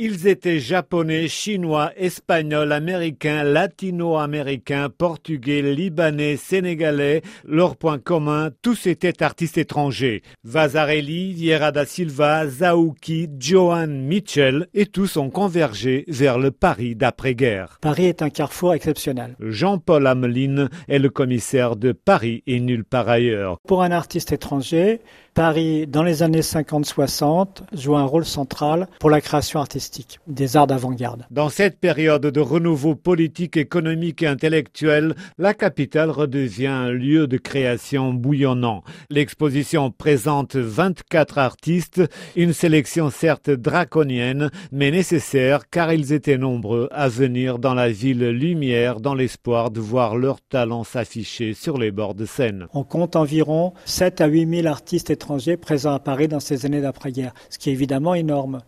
Ils étaient japonais, chinois, espagnols, américains, latino-américains, portugais, libanais, sénégalais. Leur point commun, tous étaient artistes étrangers. Vazarelli, Vieira da Silva, Zaouki, Johan Mitchell et tous ont convergé vers le Paris d'après-guerre. Paris est un carrefour exceptionnel. Jean-Paul Ameline est le commissaire de Paris et nulle part ailleurs. Pour un artiste étranger, Paris, dans les années 50-60, joue un rôle central pour la création artistique des arts d'avant-garde. Dans cette période de renouveau politique, économique et intellectuel, la capitale redevient un lieu de création bouillonnant. L'exposition présente 24 artistes, une sélection certes draconienne, mais nécessaire car ils étaient nombreux à venir dans la ville lumière dans l'espoir de voir leur talent s'afficher sur les bords de Seine. On compte environ 7 à 8 000 artistes étrangers présents à Paris dans ces années d'après-guerre, ce qui est évidemment énorme.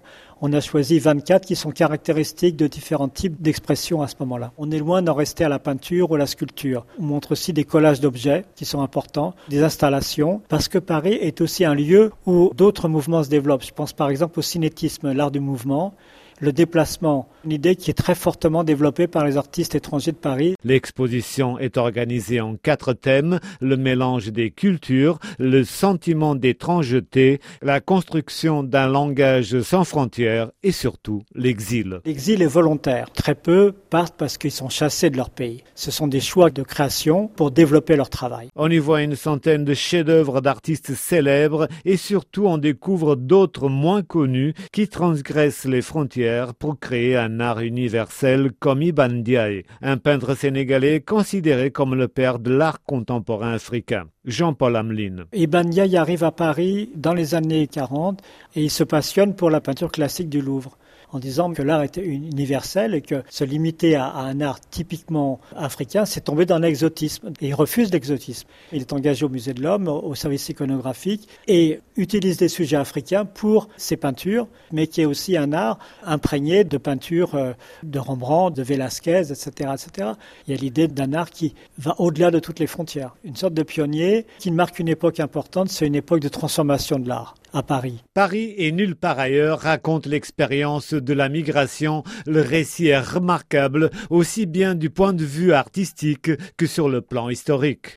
On a choisi 24 qui sont caractéristiques de différents types d'expressions à ce moment-là. On est loin d'en rester à la peinture ou la sculpture. On montre aussi des collages d'objets qui sont importants, des installations, parce que Paris est aussi un lieu où d'autres mouvements se développent. Je pense par exemple au cinétisme, l'art du mouvement, le déplacement, une idée qui est très fortement développée par les artistes étrangers de Paris. L'exposition est organisée en quatre thèmes, le mélange des cultures, le sentiment d'étrangeté, la construction d'un langage sans frontières et surtout l'exil. L'exil est volontaire. Très peu partent parce qu'ils sont chassés de leur pays. Ce sont des choix de création pour développer leur travail. On y voit une centaine de chefs-d'œuvre d'artistes célèbres et surtout on découvre d'autres moins connus qui transgressent les frontières pour créer un art universel comme Iban Diaye, un peintre sénégalais considéré comme le père de l'art contemporain africain. Jean-Paul Ameline. Ibn Diaye arrive à Paris dans les années 40 et il se passionne pour la peinture classique du Louvre en disant que l'art était universel et que se limiter à, un art typiquement africain, c'est tomber dans l'exotisme. Et il refuse l'exotisme. Il est engagé au Musée de l'Homme, au service iconographique, et utilise des sujets africains pour ses peintures, mais qui est aussi un art imprégné de peintures euh, de Rembrandt, de Velázquez, etc., etc. Il y a l'idée d'un art qui va au-delà de toutes les frontières. Une sorte de pionnier qui marque une époque importante, c'est une époque de transformation de l'art à Paris. Paris et nulle part ailleurs raconte l'expérience de la migration. Le récit est remarquable, aussi bien du point de vue artistique que sur le plan historique.